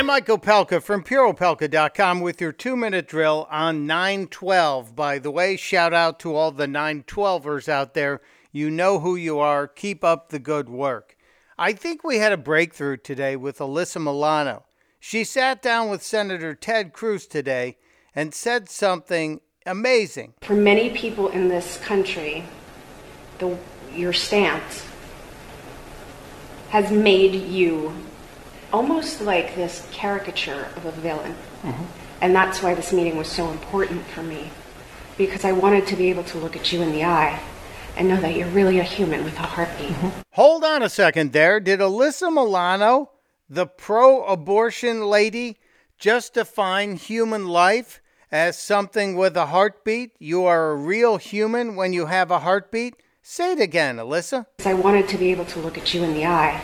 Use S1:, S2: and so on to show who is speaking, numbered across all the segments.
S1: I'm Michael Opelka from PureOpelka.com with your two minute drill on 912. By the way, shout out to all the 912ers out there. You know who you are. Keep up the good work. I think we had a breakthrough today with Alyssa Milano. She sat down with Senator Ted Cruz today and said something amazing.
S2: For many people in this country, the, your stance has made you almost like this caricature of a villain. Mm-hmm. And that's why this meeting was so important for me, because I wanted to be able to look at you in the eye and know that you're really a human with a heartbeat. Mm-hmm.
S1: Hold on a second there. Did Alyssa Milano, the pro abortion lady, just define human life as something with a heartbeat? You are a real human when you have a heartbeat? Say it again, Alyssa.
S2: I wanted to be able to look at you in the eye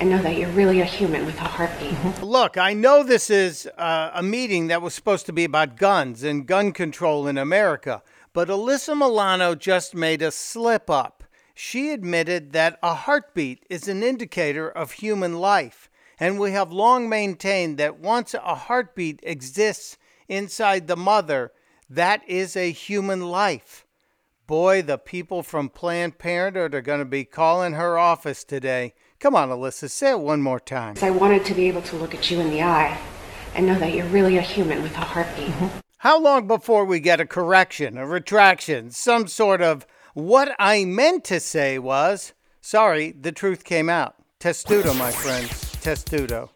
S2: and know that you're really a human with a heartbeat.
S1: Mm-hmm. Look, I know this is uh, a meeting that was supposed to be about guns and gun control in America, but Alyssa Milano just made a slip up. She admitted that a heartbeat is an indicator of human life, and we have long maintained that once a heartbeat exists inside the mother, that is a human life. Boy, the people from Planned Parenthood are going to be calling her office today Come on, Alyssa, say it one more time.
S2: I wanted to be able to look at you in the eye and know that you're really a human with a heartbeat. Mm-hmm.
S1: How long before we get a correction, a retraction, some sort of what I meant to say was, sorry, the truth came out. Testudo, my friends, testudo.